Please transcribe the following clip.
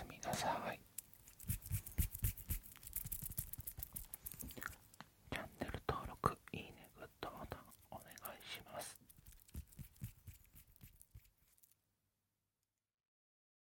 すみなさい。